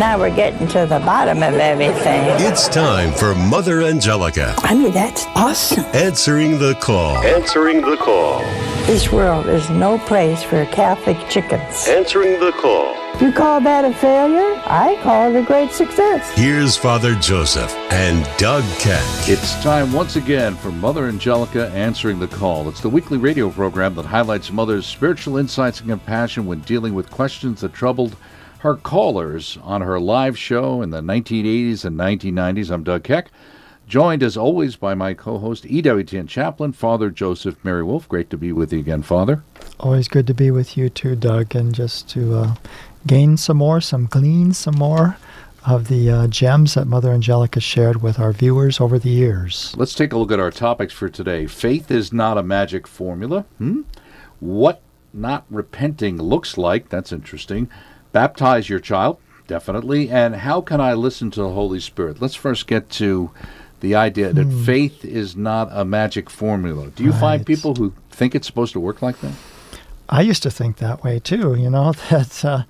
Now we're getting to the bottom of everything. It's time for Mother Angelica. I mean, that's awesome. Answering the call. Answering the call. This world is no place for Catholic chickens. Answering the call. You call that a failure? I call it a great success. Here's Father Joseph and Doug Keck. It's time once again for Mother Angelica Answering the Call. It's the weekly radio program that highlights Mother's spiritual insights and compassion when dealing with questions that troubled her callers on her live show in the 1980s and 1990s. I'm Doug Keck, joined as always by my co host, EWTN chaplain, Father Joseph Mary Wolfe. Great to be with you again, Father. Always good to be with you too, Doug, and just to uh, gain some more, some glean some more of the uh, gems that Mother Angelica shared with our viewers over the years. Let's take a look at our topics for today. Faith is not a magic formula. Hmm? What not repenting looks like, that's interesting. Baptize your child, definitely. And how can I listen to the Holy Spirit? Let's first get to the idea that Hmm. faith is not a magic formula. Do you find people who think it's supposed to work like that? I used to think that way too, you know, that uh,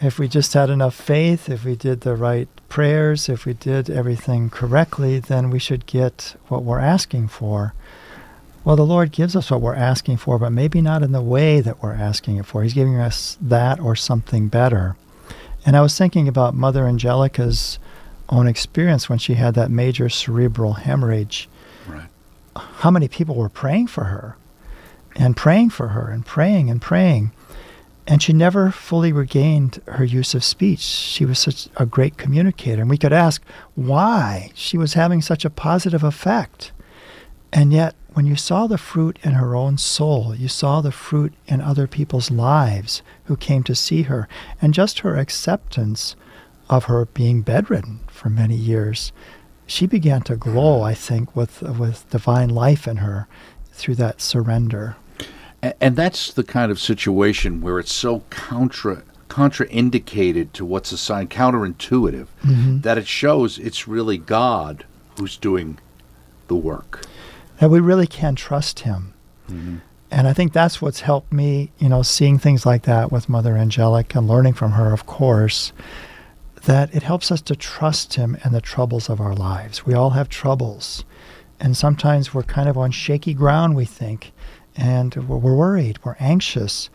if we just had enough faith, if we did the right prayers, if we did everything correctly, then we should get what we're asking for. Well, the Lord gives us what we're asking for, but maybe not in the way that we're asking it for. He's giving us that or something better. And I was thinking about Mother Angelica's own experience when she had that major cerebral hemorrhage. Right. How many people were praying for her and praying for her and praying and praying. And she never fully regained her use of speech. She was such a great communicator. And we could ask why she was having such a positive effect. And yet, when you saw the fruit in her own soul, you saw the fruit in other people's lives who came to see her, and just her acceptance of her being bedridden for many years, she began to glow, I think, with, with divine life in her through that surrender. And that's the kind of situation where it's so contra contraindicated to what's assigned counterintuitive mm-hmm. that it shows it's really God who's doing the work. That we really can trust him. Mm-hmm. And I think that's what's helped me, you know, seeing things like that with Mother Angelica and learning from her, of course, that it helps us to trust him in the troubles of our lives. We all have troubles. And sometimes we're kind of on shaky ground, we think, and we're we're worried, we're anxious.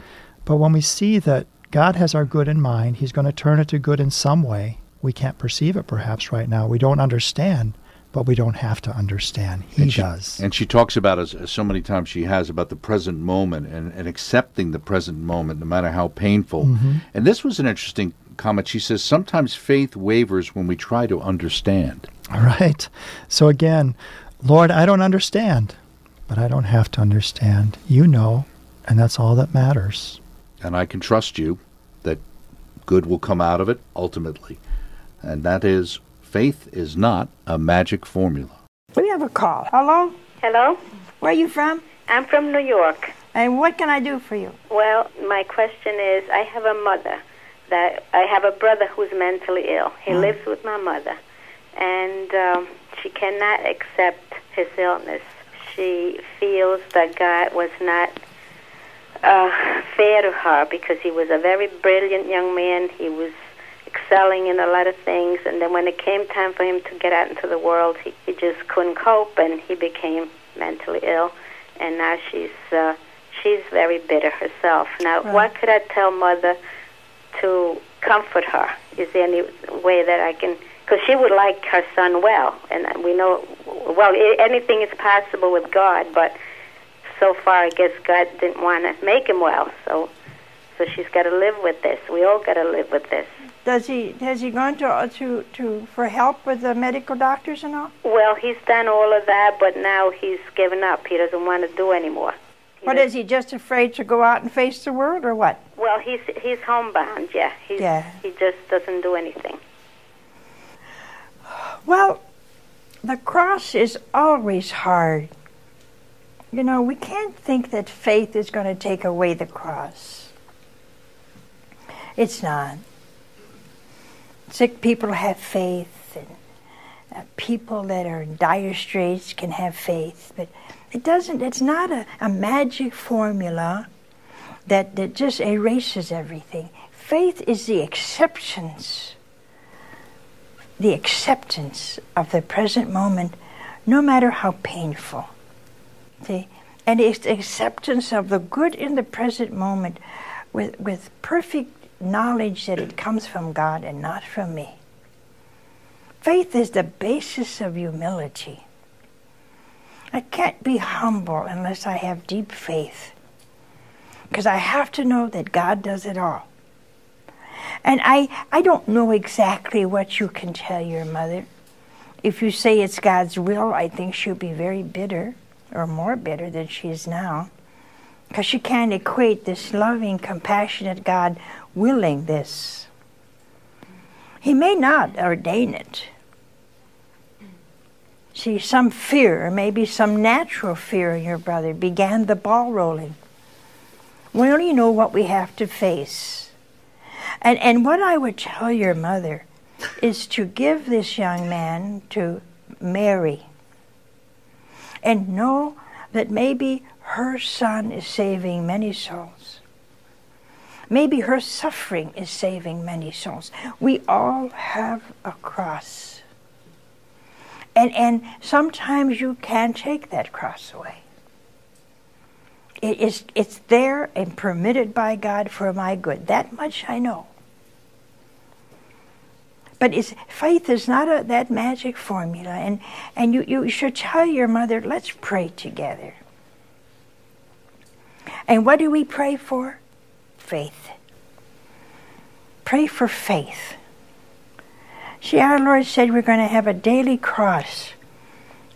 But when we see that God has our good in mind, he's going to turn it to good in some way. We can't perceive it perhaps right now. We don't understand, but we don't have to understand. He And she, does. And she talks about, as, as so many times she has, about the present moment and, and accepting the present moment, no matter how painful. Mm-hmm. And this was an interesting comment. She says, sometimes faith wavers when we try to understand. All right. So again, Lord, I don't understand, but I don't have to understand. You know, and that's all that matters. And I can trust you that good will come out of it ultimately. And that is, faith is not a magic formula. We have a call. Hello? Hello, Where are you from? I'm from New York. And what can I do for you? Well, my question is I have a mother that I have a brother who's mentally ill. He lives with my mother, and um, she cannot accept his illness. She feels that God was not uh, fair to her because he was a very brilliant young man. He was excelling in a lot of things, and then when it came time for him to get out into the world, he, he just couldn't cope, and he became mentally ill. And now she's uh, she's very bitter herself. Now, what could I tell mother to comfort her? Is there any way that I can? Because she would like her son well, and we know well i anything is possible with God, but so far I guess God didn't want to make him well, so so she's got to live with this. We all got to live with this. Does he has he gone to to to for help with the medical doctors and all? Well, he's done all of that, but now he's given up. He doesn't want to do anymore. He What is he just afraid to go out and face the world or what? Well, he's he's homebound. Yeah, he's, Yeah. He just doesn't do anything. Well, the cross is always hard. You know, we can't think that faith is going to take away the cross. It's not. Sick people have faith, and uh, people that are in dire straits can have faith, but it doesn't, it's not a, a magic formula that, that just erases everything. Faith is the acceptance the acceptance of the present moment, no matter how painful. See? And it's acceptance of the good in the present moment with, with perfect knowledge that it comes from God and not from me. Faith is the basis of humility. I can't be humble unless I have deep faith. Because I have to know that God does it all. And I, I don't know exactly what you can tell your mother. If you say it's God's will, I think she'll be very bitter, or more bitter than she is now. Because she can't equate this loving, compassionate God willing this. He may not ordain it. See, some fear, maybe some natural fear in your brother, began the ball rolling. We only know what we have to face. And, and what I would tell your mother is to give this young man to Mary and know that maybe her son is saving many souls. Maybe her suffering is saving many souls. We all have a cross. And, and sometimes you can take that cross away. It is, it's there and permitted by God for my good. That much I know. But faith is not a, that magic formula. And, and you, you should tell your mother, let's pray together. And what do we pray for? Faith. Pray for faith. See, our Lord said we're going to have a daily cross.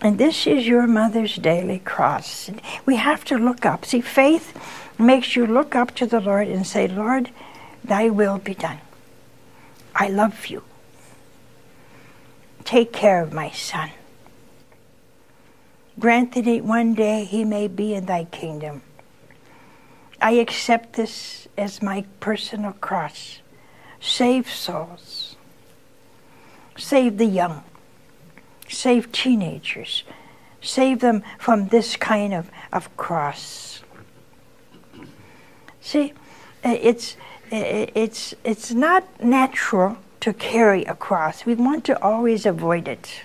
And this is your mother's daily cross. We have to look up. See, faith makes you look up to the Lord and say, Lord, thy will be done. I love you. Take care of my son. Grant that one day he may be in thy kingdom. I accept this as my personal cross. Save souls. Save the young. Save teenagers. Save them from this kind of, of cross. See, it's, it's, it's not natural to carry a cross. We want to always avoid it.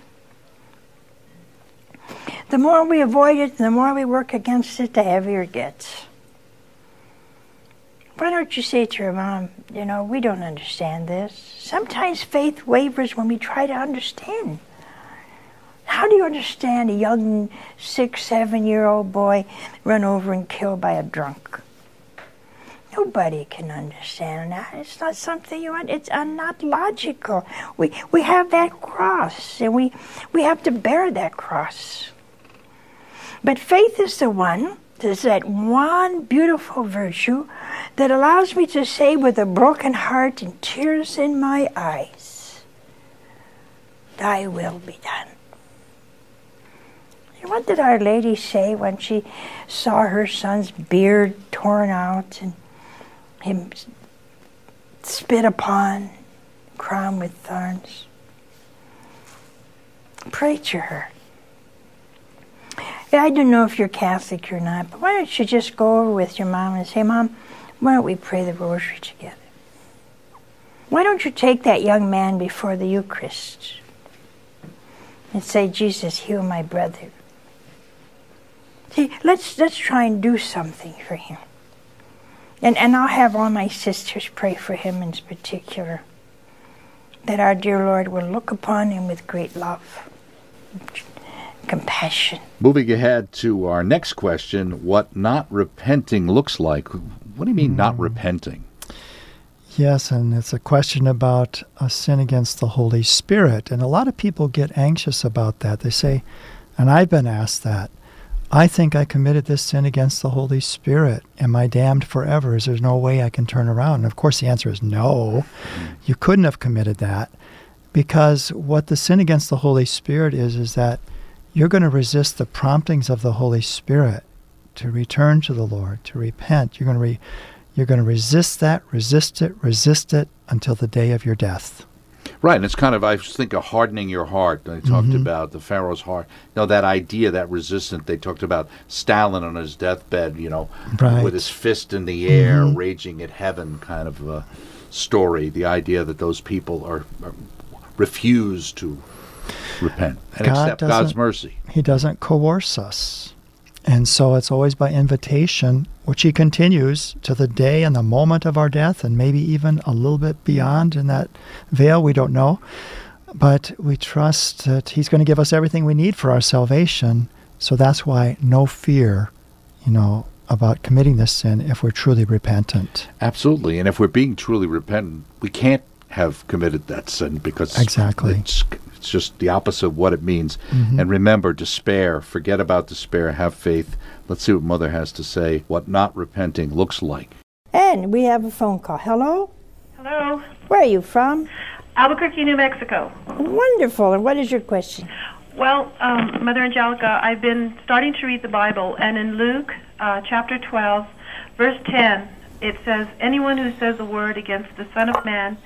The more we avoid it, the more we work against it, the heavier it gets. Why don't you say to your mom, you know, we don't understand this? Sometimes faith wavers when we try to understand. How do you understand a young six, seven year old boy run over and killed by a drunk? Nobody can understand that. It's not something you want. It's not logical. We we have that cross, and we we have to bear that cross. But faith is the one. There's that one beautiful virtue that allows me to say with a broken heart and tears in my eyes, Thy will be done. And what did Our Lady say when she saw her son's beard torn out and him spit upon, crowned with thorns? Pray to her. I don't know if you're Catholic or not, but why don't you just go over with your mom and say, Mom, why don't we pray the rosary together? Why don't you take that young man before the Eucharist and say, Jesus, heal my brother? See, let's let's try and do something for him. And and I'll have all my sisters pray for him in particular. That our dear Lord will look upon him with great love, compassion. Moving ahead to our next question, what not repenting looks like. What do you mean mm. not repenting? Yes, and it's a question about a sin against the Holy Spirit. And a lot of people get anxious about that. They say, and I've been asked that, I think I committed this sin against the Holy Spirit. Am I damned forever? Is there no way I can turn around? And of course, the answer is no. You couldn't have committed that because what the sin against the Holy Spirit is, is that you're going to resist the promptings of the Holy Spirit to return to the Lord, to repent. You're going to, re- you're going to resist that, resist it, resist it until the day of your death. Right, and it's kind of I think of hardening your heart. They talked mm-hmm. about the Pharaoh's heart. You know that idea, that resistance. They talked about Stalin on his deathbed. You know, right. with his fist in the air, mm-hmm. raging at heaven, kind of a story. The idea that those people are, are refuse to repent and God accept God's mercy. He doesn't coerce us. And so it's always by invitation, which He continues to the day and the moment of our death, and maybe even a little bit beyond in that veil. We don't know. But we trust that He's going to give us everything we need for our salvation. So that's why no fear, you know, about committing this sin if we're truly repentant. Absolutely. And if we're being truly repentant, we can't have committed that sin because Exactly. it's, it's just the opposite of what it means. And remember, despair, forget about despair, have faith. Let's see what Mother has to say, what not repenting looks like. And we have a phone call. Hello? Hello, Where are you from? Albuquerque, New Mexico. Wonderful. And what is your question? Well, um, Mother Angelica, I've been starting to read the Bible, and in Luke uh, chapter 12, verse 10, it says, Anyone who says a word against the Son of Man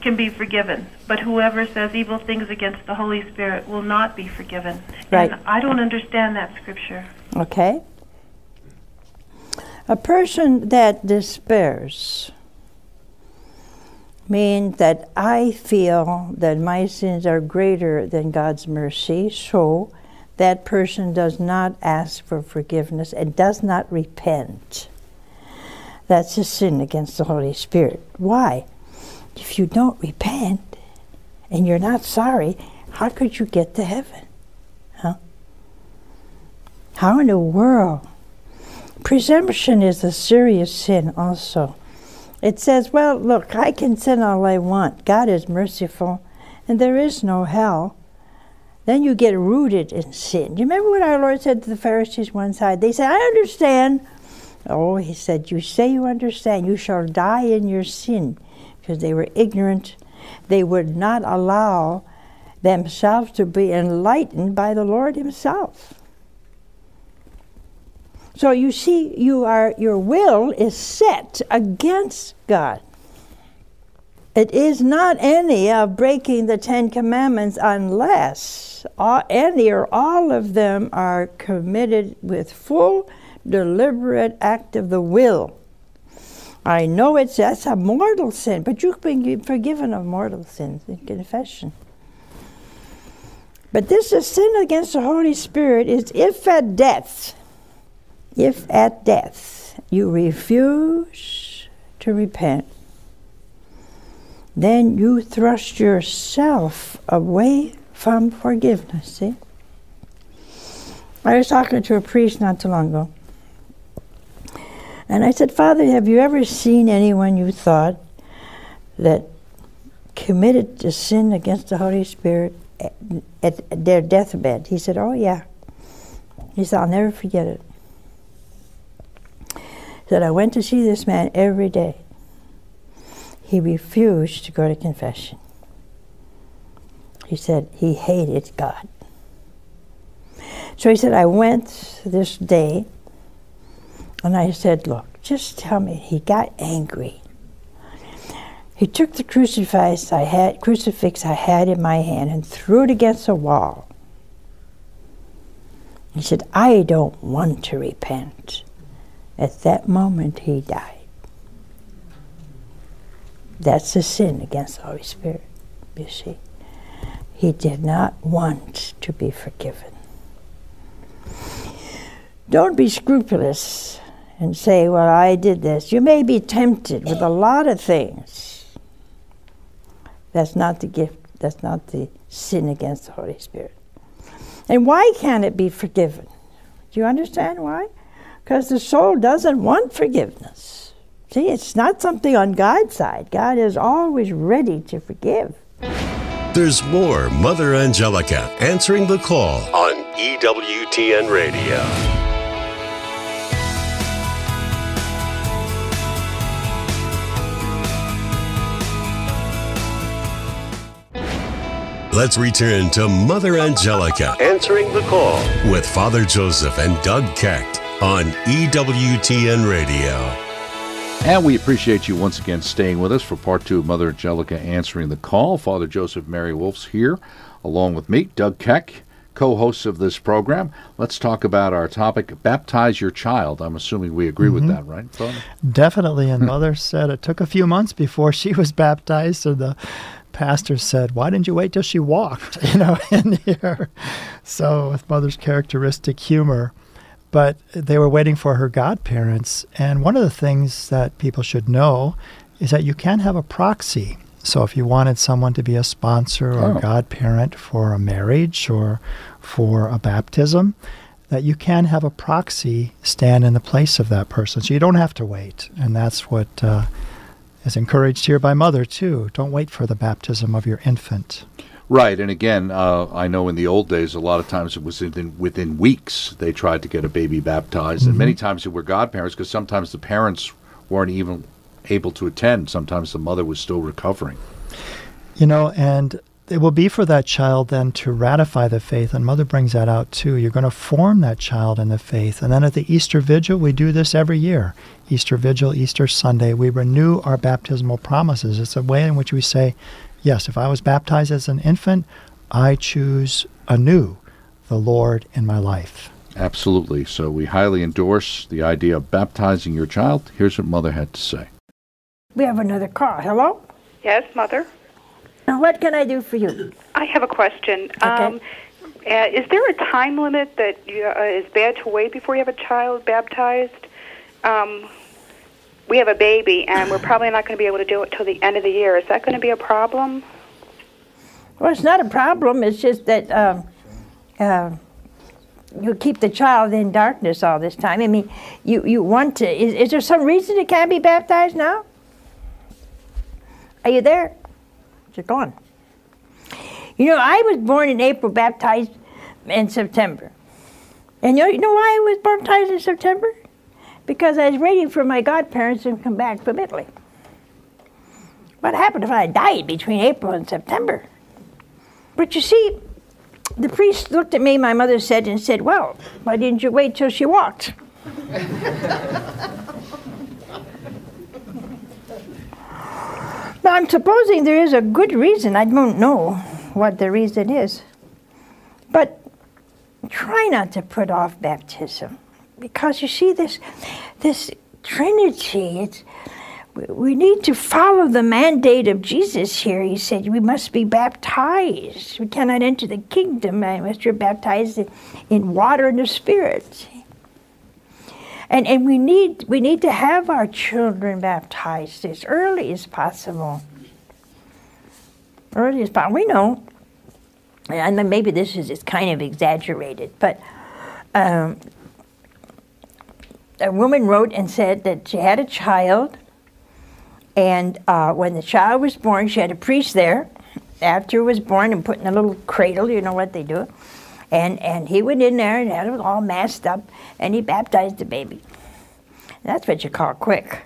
can be forgiven, but whoever says evil things against the Holy Spirit will not be forgiven. Right. And I don't understand that scripture. Okay. A person that despairs means that I feel that my sins are greater than God's mercy, so that person does not ask for forgiveness and does not repent. That's a sin against the Holy Spirit. Why? If you don't repent and you're not sorry, how could you get to heaven? Huh? How in the world? Presumption is a serious sin also. It says, well, look, I can sin all I want. God is merciful, and there is no hell. Then you get rooted in sin. Do You remember what our Lord said to the Pharisees one side? They said, I understand. Oh, he said, You say you understand. You shall die in your sin. Because they were ignorant. They would not allow themselves to be enlightened by the Lord Himself. So you see, you are your will is set against God. It is not any of breaking the Ten Commandments unless all, any or all of them are committed with full, deliberate act of the will. I know it's that's a mortal sin, but you've been forgiven of mortal sins in confession. But this is sin against the Holy Spirit is if at death, if at death you refuse to repent, then you thrust yourself away from forgiveness. See? I was talking to a priest not too long ago. And I said, Father, have you ever seen anyone you thought that committed a sin against the Holy Spirit at, at their deathbed? He said, Oh, yeah. He said, I'll never forget it. He said, I went to see this man every day. He refused to go to confession. He said he hated God. So he said, I went this day and I said, Look, just tell me. He got angry. He took the crucifix I had, crucifix I had in my hand and threw it against a wall. He said, I don't want to repent. At that moment, he died. That's a sin against the Holy Spirit, you see. He did not want to be forgiven. Don't be scrupulous and say, Well, I did this. You may be tempted with a lot of things. That's not the gift, that's not the sin against the Holy Spirit. And why can't it be forgiven? Do you understand why? Because the soul doesn't want forgiveness. See, it's not something on God's side. God is always ready to forgive. There's more Mother Angelica answering the call on EWTN Radio. Let's return to Mother Angelica answering the call with Father Joseph and Doug Keck on EWTN Radio. And we appreciate you once again staying with us for part two of Mother Angelica answering the call. Father Joseph Mary Wolfe's here, along with me, Doug Keck, co hosts of this program. Let's talk about our topic baptize your child. I'm assuming we agree with mm-hmm. that, right, Father? Definitely. And Mother said it took a few months before she was baptized, so the pastor said, "Why didn't you wait till she walked?" You know, in here. So with mother's characteristic humor, but they were waiting for her godparents. And one of the things that people should know is that you can have a proxy. So if you wanted someone to be a sponsor or oh. godparent for a marriage or for a baptism, that you can have a proxy stand in the place of that person. So you don't have to wait. And that's what uh, is encouraged here by Mother, too. Don't wait for the baptism of your infant. Right, and again, uh, I know in the old days, a lot of times it was within, within weeks they tried to get a baby baptized, mm-hmm. and many times it were godparents because sometimes the parents weren't even able to attend. Sometimes the mother was still recovering. You know, and it will be for that child then to ratify the faith, and Mother brings that out too. You're going to form that child in the faith. And then at the Easter Vigil, we do this every year. Easter Vigil, Easter Sunday, we renew our baptismal promises. It's a way in which we say, yes, if I was baptized as an infant, I choose anew the Lord in my life. Absolutely. So we highly endorse the idea of baptizing your child. Here's what Mother had to say. We have another call. Hello? Yes, Mother. What can I do for you? I have a question. Okay. Um, uh, is there a time limit that you, uh, is bad to wait before you have a child baptized? Um, we have a baby, and we're probably not going to be able to do it till the end of the year. Is that going to be a problem? Well, it's not a problem. It's just that um, uh, you keep the child in darkness all this time. I mean, you, you want to. Is, is there some reason it can't be baptized now? Are you there? You're gone. You know, I was born in April, baptized in September. And you know why I was baptized in September? Because I was waiting for my godparents to come back from Italy. What happened if I died between April and September? But you see, the priest looked at me, my mother said, and said, Well, why didn't you wait till she walked? Now, I'm supposing there is a good reason. I don't know what the reason is. But try not to put off baptism. Because you see, this, this Trinity, it's, we need to follow the mandate of Jesus here. He said we must be baptized. We cannot enter the kingdom unless you're baptized in, in water and the Spirit. And, and we, need, we need to have our children baptized as early as possible. Early as possible. We know, and maybe this is, is kind of exaggerated, but um, a woman wrote and said that she had a child, and uh, when the child was born, she had a priest there after it was born and put in a little cradle, you know what they do. And, and he went in there and had it all masked up and he baptized the baby. That's what you call quick.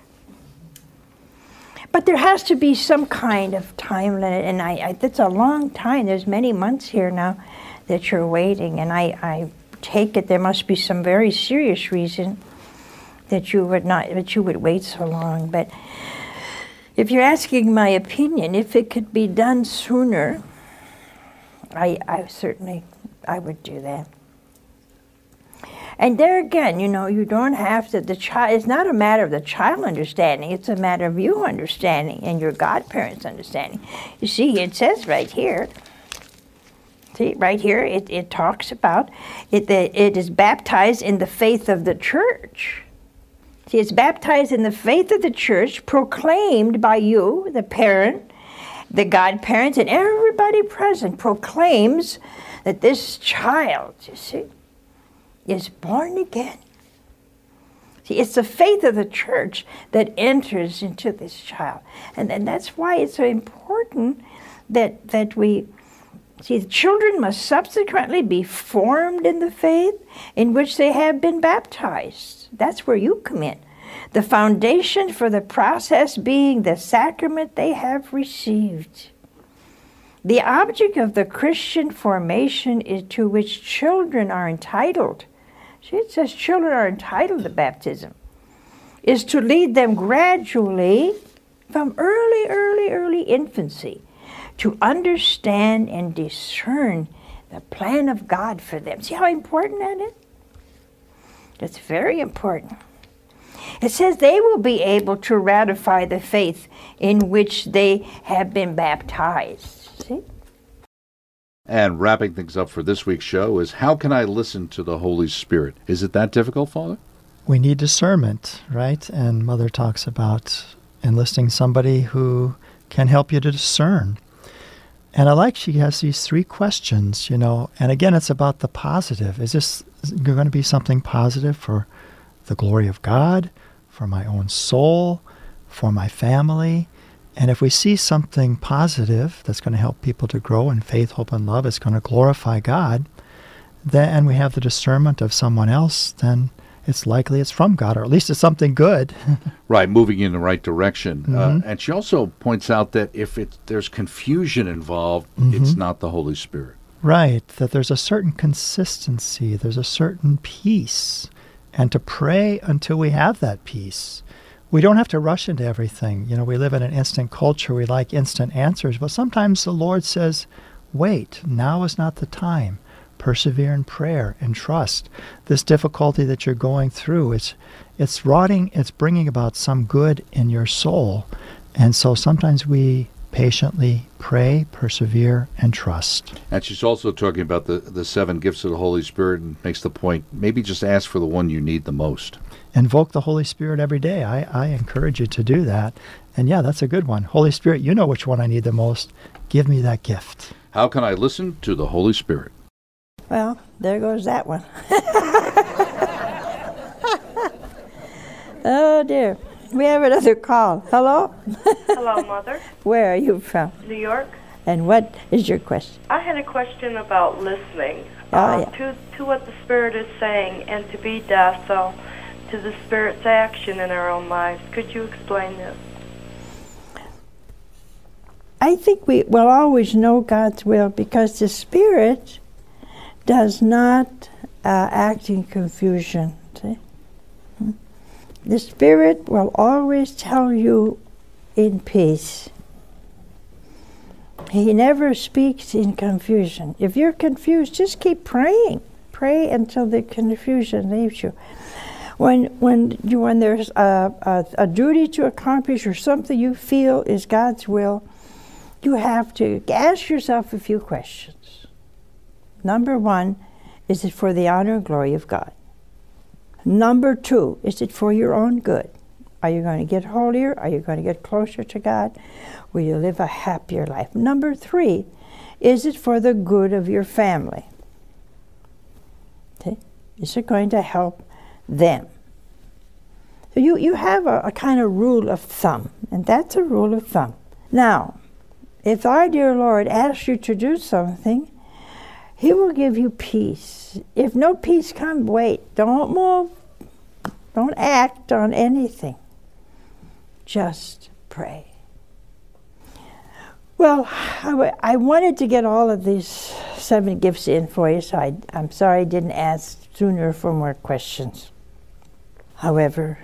But there has to be some kind of time limit, and I, I, it's a long time. There's many months here now that you're waiting, and I, I take it there must be some very serious reason that you would not that you would wait so long. But if you're asking my opinion, if it could be done sooner, I, I certainly I would do that. And there again, you know, you don't have to, the child, it's not a matter of the child understanding, it's a matter of you understanding and your godparents understanding. You see, it says right here, see, right here, it, it talks about it, that it is baptized in the faith of the church. See, it's baptized in the faith of the church, proclaimed by you, the parent, the godparents, and everybody present proclaims that this child, you see, is born again. See, it's the faith of the church that enters into this child. And, and that's why it's so important that, that we see the children must subsequently be formed in the faith in which they have been baptized. That's where you come in. The foundation for the process being the sacrament they have received. The object of the Christian formation is to which children are entitled. See, it says children are entitled to baptism, is to lead them gradually from early, early, early infancy to understand and discern the plan of God for them. See how important that is? That's very important. It says they will be able to ratify the faith in which they have been baptized. See? And wrapping things up for this week's show is how can I listen to the Holy Spirit? Is it that difficult, Father? We need discernment, right? And Mother talks about enlisting somebody who can help you to discern. And I like she has these three questions, you know, and again, it's about the positive. Is this going to be something positive for the glory of God, for my own soul, for my family? And if we see something positive that's going to help people to grow in faith, hope, and love, it's going to glorify God, then and we have the discernment of someone else, then it's likely it's from God, or at least it's something good. right, moving in the right direction. Uh, Mhm. Uh, and she also points out that if it, there's confusion involved, it's Mhm. not the Holy Spirit. Right, that there's a certain consistency, there's a certain peace, and to pray until we have that peace. We don't have to rush into everything. You know, we live in an instant culture, we like instant answers, but sometimes the Lord says, wait, now is not the time. Persevere in prayer and trust. This difficulty that you're going through, it's, it's rotting, it's bringing about some good in your soul. And so sometimes we patiently pray, persevere, and trust. And she's also talking about the, the seven gifts of the Holy Spirit and makes the point maybe just ask for the one you need the most. Invoke the Holy Spirit every day. I, I encourage you to do that. And yeah, that's a good one. Holy Spirit, you know which one I need the most. Give me that gift. How can I listen to the Holy Spirit? Well, there goes that one. oh dear. We have another call. Hello? Hello, Mother. Where are you from? New York. And what is your question? I had a question about listening Oh, uh, yeah. to to what the Spirit is saying and to be docile to the Spirit's action in our own lives. Could you explain this? I think we will always know God's will because the Spirit does not uh, act in confusion. See? The Spirit will always tell you in peace. He never speaks in confusion. If you're confused, just keep praying. Pray until the confusion leaves you. When when you when there's a, a, a duty to accomplish or something you feel is God's will, you have to ask yourself a few questions. Number one, is it for the honor and glory of God? Number two, is it for your own good? Are you going to get holier? Are you going to get closer to God? Will you live a happier life? Number three, is it for the good of your family? Okay? Is it going to help them? So you, you have a, a kind of rule of thumb, and that's a rule of thumb. Now, if our dear Lord asks you to do something, He will give you peace. If no peace comes, wait. Don't move. Don't act on anything. Just pray. Well, I, wanted to get all of these seven gifts in for you, so I, I'm sorry I didn't ask sooner for more questions. However,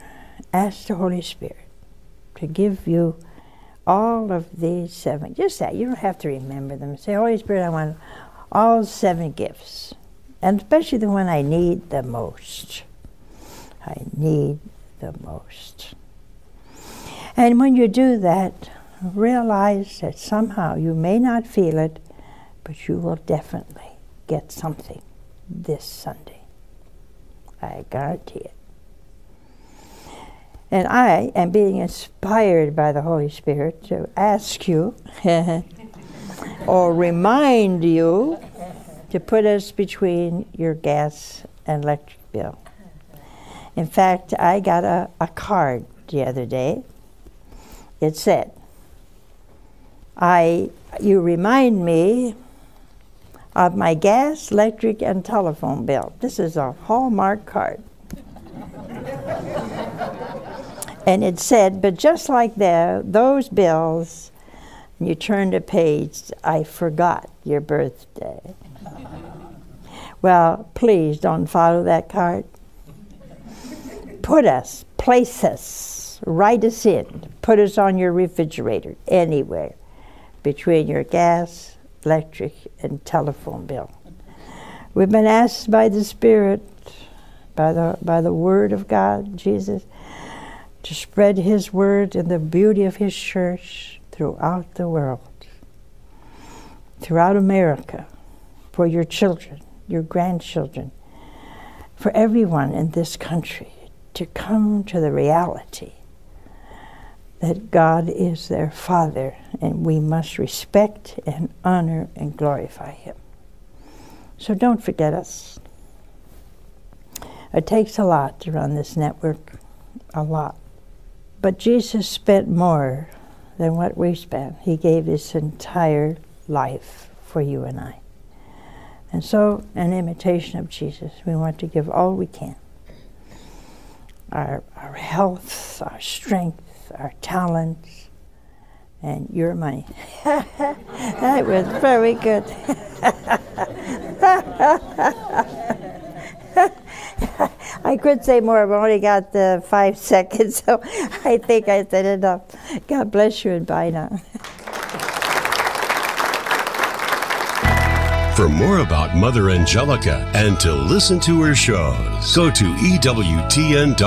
ask the Holy Spirit to give you all of these seven. Just that. You don't have to remember them. Say, Holy Spirit, I want all seven gifts, and especially the one I need the most. I need the most. And when you do that, realize that somehow you may not feel it, but you will definitely get something this Sunday. I guarantee it. And I am being inspired by the Holy Spirit to ask you or remind you to put us between your gas and electric bill. In fact, I got a, a card the other day. It said, I you remind me of my gas, electric, and telephone bill. This is a Hallmark card. and it said, but just like the, those bills, you turn the page, I forgot your birthday. well, please don't follow that card. Put us, place us, write us in, put us on your refrigerator, anywhere between your gas, electric, and telephone bill. We've been asked by the Spirit, by the, by the Word of God, Jesus, to spread His word and the beauty of His church throughout the world, throughout America, for your children, your grandchildren, for everyone in this country to come to the reality that God is their Father and we must respect and honor and glorify Him. So don't forget us. It takes a lot to run this network, a lot. But Jesus spent more than what we spent. He gave His entire life for you and I. And so, an imitation of Jesus, we want to give all we can our, our health, our strength, our talents, and your money. that was very good. I could say more, but I only got the five seconds, so I think I said enough. God bless you and bye now. For more about Mother Angelica and to listen to her shows, go to EWTN.com.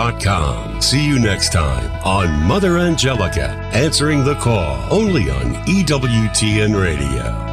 See you next time on Mother Angelica Answering the Call, only on EWTN Radio.